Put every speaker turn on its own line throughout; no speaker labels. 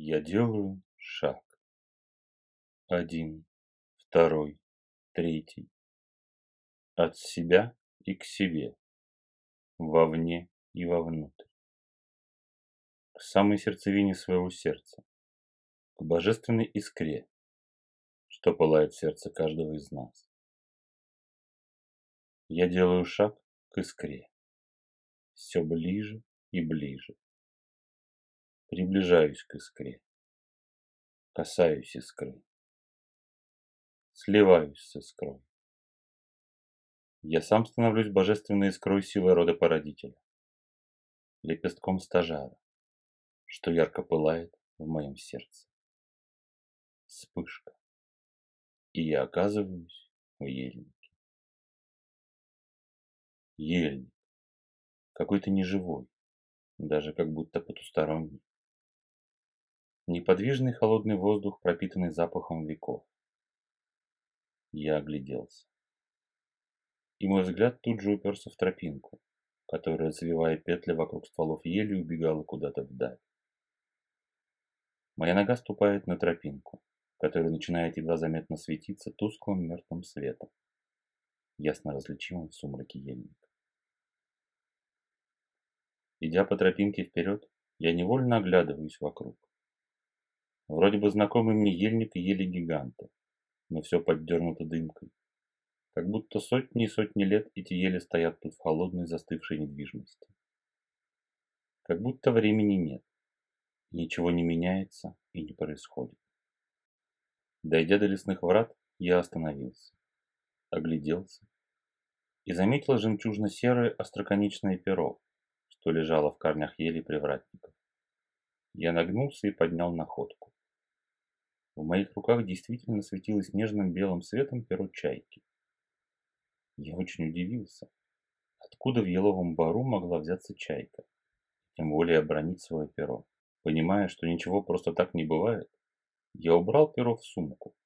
Я делаю шаг. Один, второй, третий. От себя и к себе. Вовне и вовнутрь. К самой сердцевине своего сердца. К божественной искре, что пылает в сердце каждого из нас. Я делаю шаг к искре. Все ближе и ближе. Приближаюсь к искре. Касаюсь искры. Сливаюсь с искрой. Я сам становлюсь божественной искрой силы рода породителя. Лепестком стажара, что ярко пылает в моем сердце. Вспышка. И я оказываюсь в ельнике. Ельник. Какой-то неживой, даже как будто потусторонний. Неподвижный холодный воздух, пропитанный запахом веков. Я огляделся. И мой взгляд тут же уперся в тропинку, которая, завивая петли вокруг стволов ели, убегала куда-то вдаль. Моя нога ступает на тропинку, которая начинает едва заметно светиться тусклым мертвым светом, ясно различимым в сумраке ельника. Идя по тропинке вперед, я невольно оглядываюсь вокруг. Вроде бы знакомый мне ельник и ели гиганты, но все поддернуто дымкой. Как будто сотни и сотни лет эти ели стоят тут в холодной застывшей недвижимости. Как будто времени нет, ничего не меняется и не происходит. Дойдя до лесных врат, я остановился, огляделся и заметил жемчужно-серое остроконечное перо, что лежало в корнях ели привратников. Я нагнулся и поднял находку. В моих руках действительно светилось нежным белым светом перо чайки. Я очень удивился, откуда в еловом бару могла взяться чайка, тем более обронить свое перо. Понимая, что ничего просто так не бывает, я убрал перо в сумку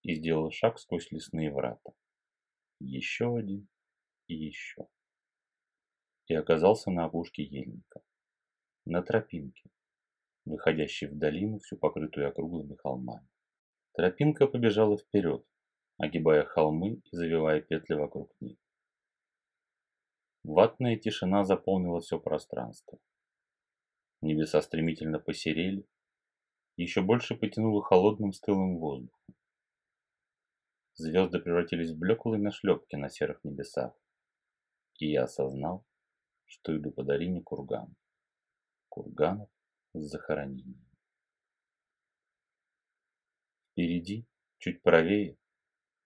и сделал шаг сквозь лесные врата. Еще один и еще. И оказался на опушке ельника, на тропинке, выходящей в долину, всю покрытую округлыми холмами. Тропинка побежала вперед, огибая холмы и завивая петли вокруг них. Ватная тишина заполнила все пространство. Небеса стремительно посерели, еще больше потянуло холодным стылым воздухом. Звезды превратились в блеклые нашлепки на серых небесах, и я осознал, что иду по долине курган. Курганов с захоронением. Впереди, чуть правее,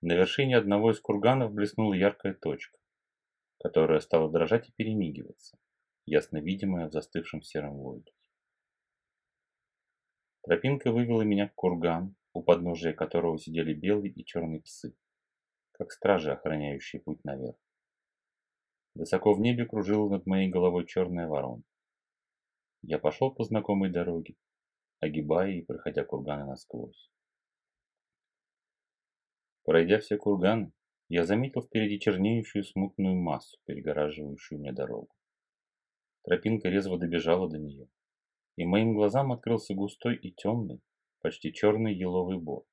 на вершине одного из курганов блеснула яркая точка, которая стала дрожать и перемигиваться, ясно видимая в застывшем сером воздухе. Тропинка вывела меня к курган, у подножия которого сидели белые и черные псы, как стражи, охраняющие путь наверх. Высоко в небе кружила над моей головой черная ворона. Я пошел по знакомой дороге, огибая и проходя курганы насквозь. Пройдя все курганы, я заметил впереди чернеющую смутную массу, перегораживающую мне дорогу. Тропинка резво добежала до нее, и моим глазам открылся густой и темный, почти черный еловый бор.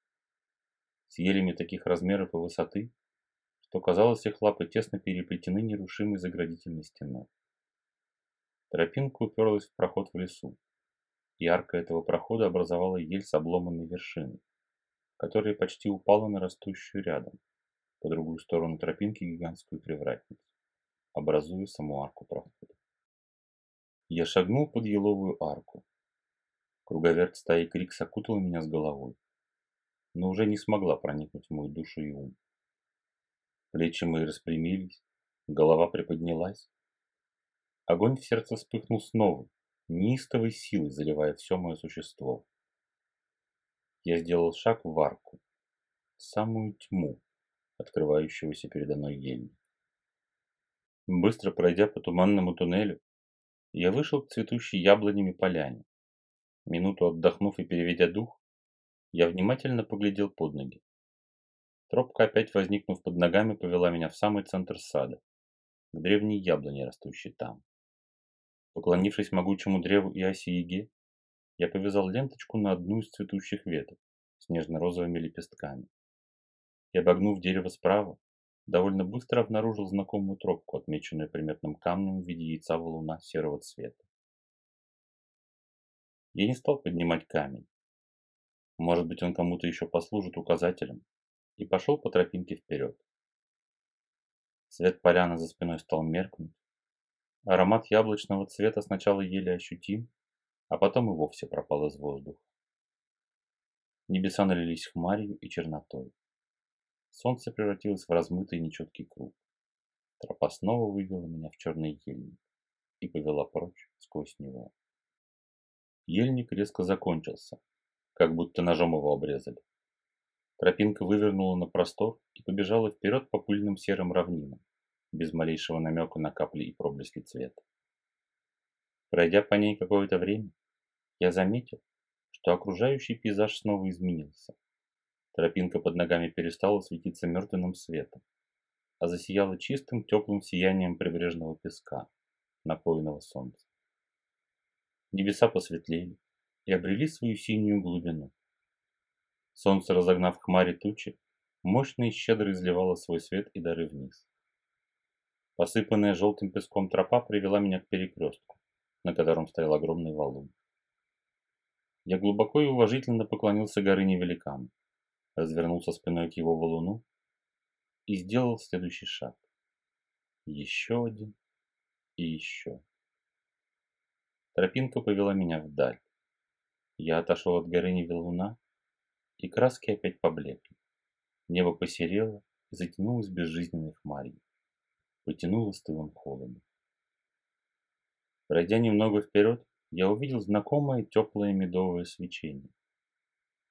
С елями таких размеров и высоты, что казалось, их лапы тесно переплетены нерушимой заградительной стеной. Тропинка уперлась в проход в лесу, арка этого прохода образовала ель с обломанной вершиной, которая почти упала на растущую рядом, по другую сторону тропинки гигантскую привратницу, образуя саму арку прохода. Я шагнул под еловую арку. Круговерть стаи крик окутала меня с головой, но уже не смогла проникнуть в мою душу и ум. Плечи мои распрямились, голова приподнялась. Огонь в сердце вспыхнул снова, неистовой силой заливая все мое существо. Я сделал шаг в арку, в самую тьму, открывающегося передо мной ельника. Быстро пройдя по туманному туннелю, я вышел к цветущей яблонями поляне. Минуту отдохнув и переведя дух, я внимательно поглядел под ноги. Тропка, опять возникнув под ногами, повела меня в самый центр сада, к древней яблоне, растущей там. Поклонившись могучему древу и оси Яге, я повязал ленточку на одну из цветущих веток с нежно-розовыми лепестками. И обогнув дерево справа, довольно быстро обнаружил знакомую тропку, отмеченную приметным камнем в виде яйца валуна серого цвета. Я не стал поднимать камень. Может быть, он кому-то еще послужит указателем, и пошел по тропинке вперед. Свет поляны за спиной стал меркнуть. Аромат яблочного цвета сначала еле ощутим, а потом и вовсе пропал из воздуха. Небеса налились хмарью и чернотой. Солнце превратилось в размытый нечеткий круг. Тропа снова вывела меня в черный ельник и повела прочь сквозь него. Ельник резко закончился, как будто ножом его обрезали. Тропинка вывернула на простор и побежала вперед по пыльным серым равнинам, без малейшего намека на капли и проблески цвета. Пройдя по ней какое-то время, я заметил, что окружающий пейзаж снова изменился. Тропинка под ногами перестала светиться мертвенным светом, а засияла чистым теплым сиянием прибрежного песка, напоенного солнцем. Небеса посветлели и обрели свою синюю глубину. Солнце, разогнав хмари тучи, мощно и щедро изливало свой свет и дары вниз. Посыпанная желтым песком тропа привела меня к перекрестку, на котором стоял огромный валун. Я глубоко и уважительно поклонился горыне великану, развернулся спиной к его валуну и сделал следующий шаг. Еще один и еще. Тропинка повела меня вдаль. Я отошел от горыни валуна, и краски опять поблекли. Небо посерело и затянулось безжизненной хмарью потянуло стылым холодом. Пройдя немного вперед, я увидел знакомое теплое медовое свечение.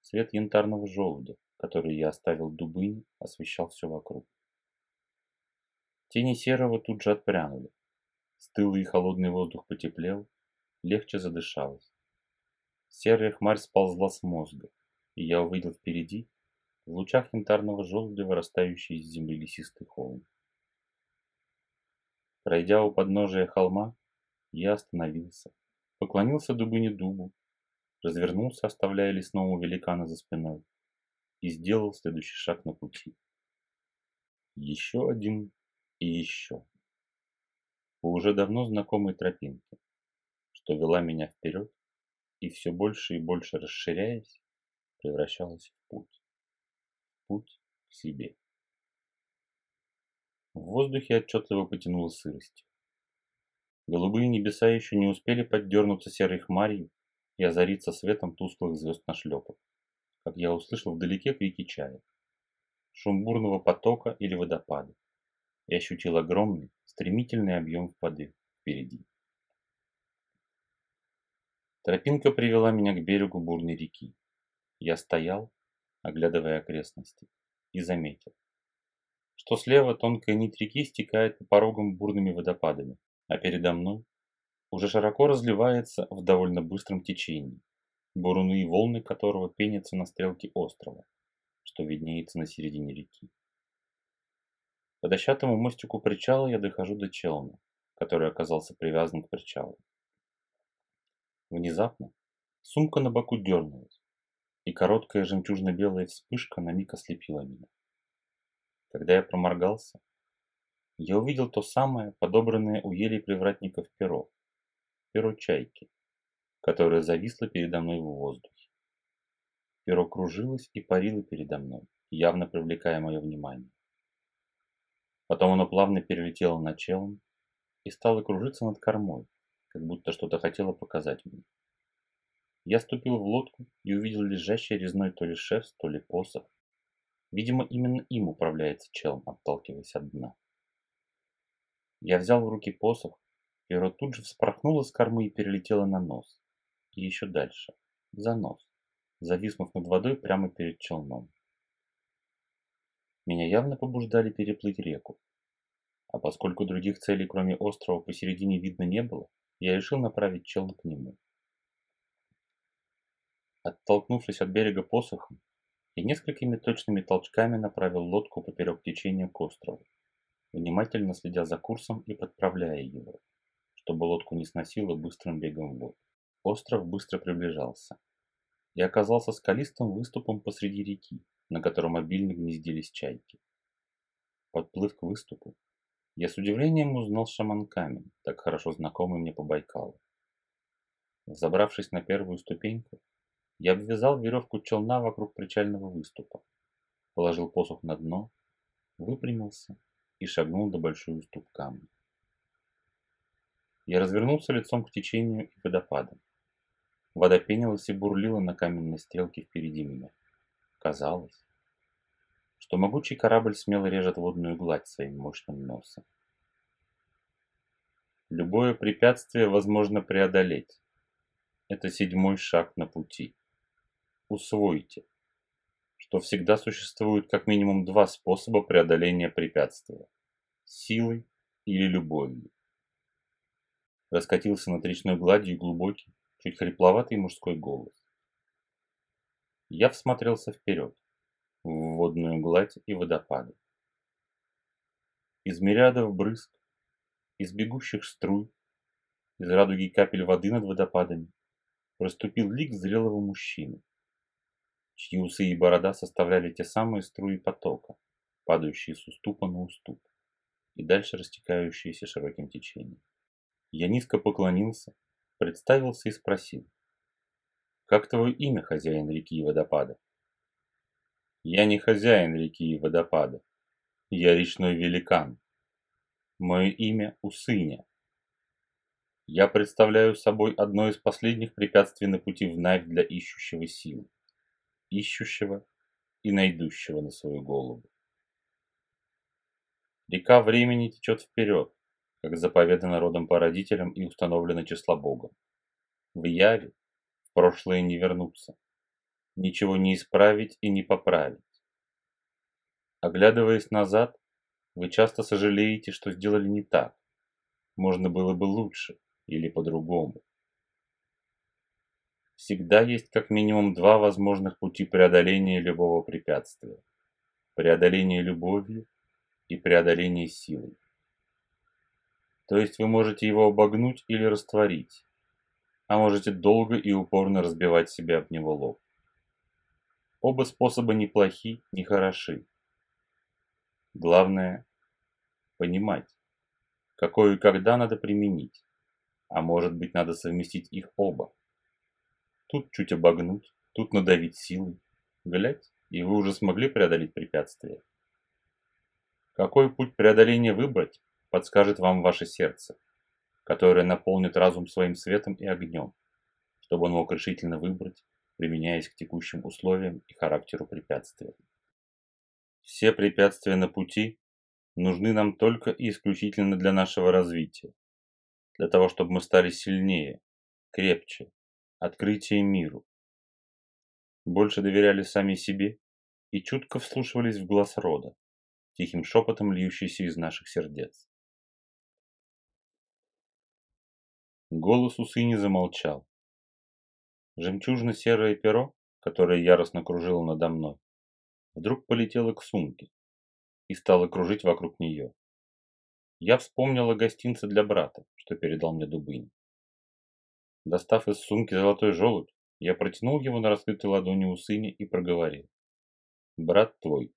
Свет янтарного желудя, который я оставил в дубыне, освещал все вокруг. Тени серого тут же отпрянули. Стылый и холодный воздух потеплел, легче задышалось. Серая хмарь сползла с мозга, и я увидел впереди, в лучах янтарного желудя, вырастающий из земли лесистый холм. Пройдя у подножия холма, я остановился, поклонился дубыне дубу, развернулся, оставляя лесного великана за спиной, и сделал следующий шаг на пути. Еще один и еще. По уже давно знакомой тропинке, что вела меня вперед и все больше и больше расширяясь, превращалась в путь. Путь к себе. В воздухе отчетливо потянуло сыростью. Голубые небеса еще не успели поддернуться серой хмарью и озариться светом тусклых звезд на шлепах, как я услышал вдалеке крики чаек, шум бурного потока или водопада и ощутил огромный, стремительный объем воды впереди. Тропинка привела меня к берегу бурной реки. Я стоял, оглядывая окрестности, и заметил, что слева тонкая нить реки стекает по порогам бурными водопадами, а передо мной уже широко разливается в довольно быстром течении, буруны и волны которого пенятся на стрелке острова, что виднеется на середине реки. По дощатому мостику причала я дохожу до челна, который оказался привязан к причалу. Внезапно сумка на боку дернулась, и короткая жемчужно-белая вспышка на миг ослепила меня. Когда я проморгался, я увидел то самое, подобранное у елей привратников перо. Перо чайки, которое зависло передо мной в воздухе. Перо кружилось и парило передо мной, явно привлекая мое внимание. Потом оно плавно перелетело на челн и стало кружиться над кормой, как будто что-то хотело показать мне. Я ступил в лодку и увидел лежащий резной то ли шерсть, то ли посох, Видимо, именно им управляется челом, отталкиваясь от дна. Я взял в руки посох, перо тут же вспорхнуло с кормы и перелетело на нос. И еще дальше, за нос, зависнув над водой прямо перед челном. Меня явно побуждали переплыть реку. А поскольку других целей, кроме острова, посередине видно не было, я решил направить челн к нему. Оттолкнувшись от берега посохом, и несколькими точными толчками направил лодку поперек течения к острову, внимательно следя за курсом и подправляя его, чтобы лодку не сносило быстрым бегом в воду. Остров быстро приближался и оказался скалистым выступом посреди реки, на котором обильно гнездились чайки. Подплыв к выступу, я с удивлением узнал шаман камень, так хорошо знакомый мне по Байкалу. Забравшись на первую ступеньку, я обвязал веревку челна вокруг причального выступа, положил посох на дно, выпрямился и шагнул до большой уступ камня. Я развернулся лицом к течению и водопадам. Вода пенилась и бурлила на каменной стрелке впереди меня. Казалось, что могучий корабль смело режет водную гладь своим мощным носом. Любое препятствие возможно преодолеть. Это седьмой шаг на пути. Усвойте, что всегда существует как минимум два способа преодоления препятствия – силой или любовью. Раскатился над речной гладью глубокий, чуть хрипловатый мужской голос. Я всмотрелся вперед, в водную гладь и водопады. Из мириадов брызг, из бегущих струй, из радуги капель воды над водопадами проступил лик зрелого мужчины, чьи усы и борода составляли те самые струи потока, падающие с уступа на уступ и дальше растекающиеся широким течением. Я низко поклонился, представился и спросил. «Как твое имя, хозяин реки и водопада?» «Я не хозяин реки и водопада. Я речной великан. Мое имя Усыня. Я представляю собой одно из последних препятствий на пути в Навь для ищущего силы, ищущего и найдущего на свою голову. Река времени течет вперед, как заповедано по родителям и установлено число Богом. В яве в прошлое не вернуться, ничего не исправить и не поправить. Оглядываясь назад, вы часто сожалеете, что сделали не так. Можно было бы лучше или по-другому. Всегда есть как минимум два возможных пути преодоления любого препятствия. Преодоление любовью и преодоление силой. То есть вы можете его обогнуть или растворить, а можете долго и упорно разбивать себе об него лоб. Оба способа не плохи, не хороши. Главное – понимать, какое и когда надо применить, а может быть надо совместить их оба. Тут чуть обогнуть, тут надавить силой. Глядь, и вы уже смогли преодолеть препятствие. Какой путь преодоления выбрать, подскажет вам ваше сердце, которое наполнит разум своим светом и огнем, чтобы он мог решительно выбрать, применяясь к текущим условиям и характеру препятствия. Все препятствия на пути нужны нам только и исключительно для нашего развития, для того, чтобы мы стали сильнее, крепче, открытие миру. Больше доверяли сами себе и чутко вслушивались в глаз рода, тихим шепотом льющийся из наших сердец. Голос усы не замолчал. Жемчужно-серое перо, которое яростно кружило надо мной, вдруг полетело к сумке и стало кружить вокруг нее. Я вспомнила гостинцы для брата, что передал мне Дубынь. Достав из сумки золотой желудь, я протянул его на раскрытой ладони у сыне и проговорил. «Брат твой,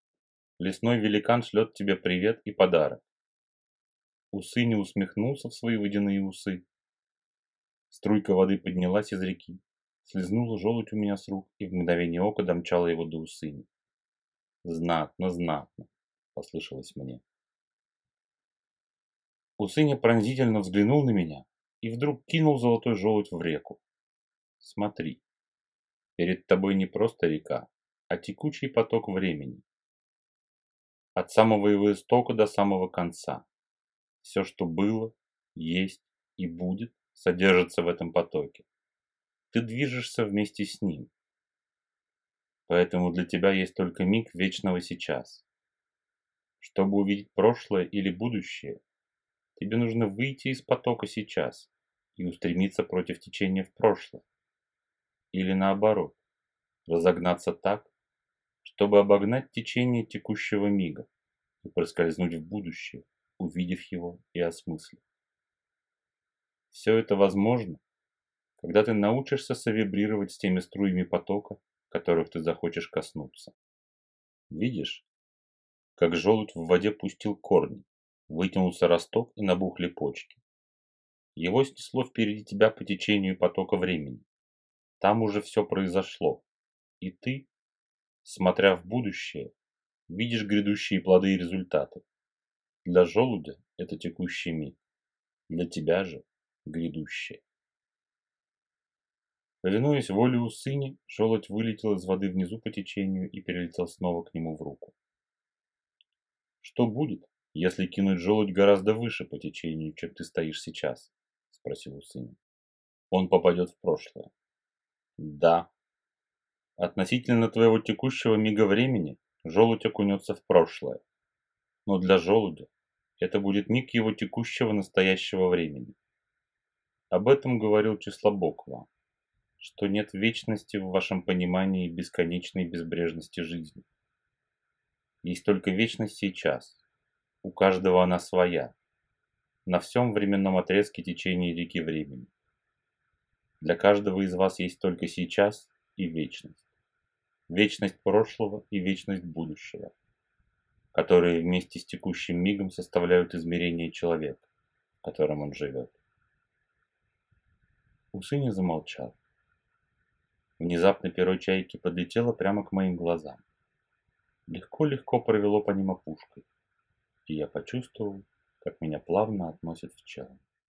лесной великан шлет тебе привет и подарок». Усыни усмехнулся в свои водяные усы Струйка воды поднялась из реки, слезнула желудь у меня с рук и в мгновение ока домчала его до усыни. «Знатно, знатно!» – послышалось мне. Усыня пронзительно взглянул на меня и вдруг кинул золотой желудь в реку. «Смотри, перед тобой не просто река, а текучий поток времени. От самого его истока до самого конца. Все, что было, есть и будет, содержится в этом потоке. Ты движешься вместе с ним. Поэтому для тебя есть только миг вечного сейчас. Чтобы увидеть прошлое или будущее, тебе нужно выйти из потока сейчас и устремиться против течения в прошлое. Или наоборот, разогнаться так, чтобы обогнать течение текущего мига и проскользнуть в будущее, увидев его и осмыслив. Все это возможно, когда ты научишься совибрировать с теми струями потока, которых ты захочешь коснуться. Видишь, как желудь в воде пустил корни, вытянулся росток и набухли почки. Его снесло впереди тебя по течению потока времени. Там уже все произошло, и ты, смотря в будущее, видишь грядущие плоды и результаты. Для желудя это текущий миг, для тебя же грядущее. Повинуясь воле Усыни, желудь вылетел из воды внизу по течению и перелетел снова к нему в руку. Что будет, если кинуть желудь гораздо выше по течению, чем ты стоишь сейчас? Спросил Усыни. Он попадет в прошлое. Да. Относительно твоего текущего мига времени желудь окунется в прошлое. Но для желудя это будет миг его текущего настоящего времени. Об этом говорил Числобоква что нет вечности в вашем понимании бесконечной безбрежности жизни. Есть только вечность сейчас. У каждого она своя. На всем временном отрезке течения реки времени. Для каждого из вас есть только сейчас и вечность. Вечность прошлого и вечность будущего, которые вместе с текущим мигом составляют измерение человека, которым он живет. Усыня замолчал. Внезапно перо чайки подлетело прямо к моим глазам. Легко-легко провело по ним опушкой, и я почувствовал, как меня плавно относят в чело.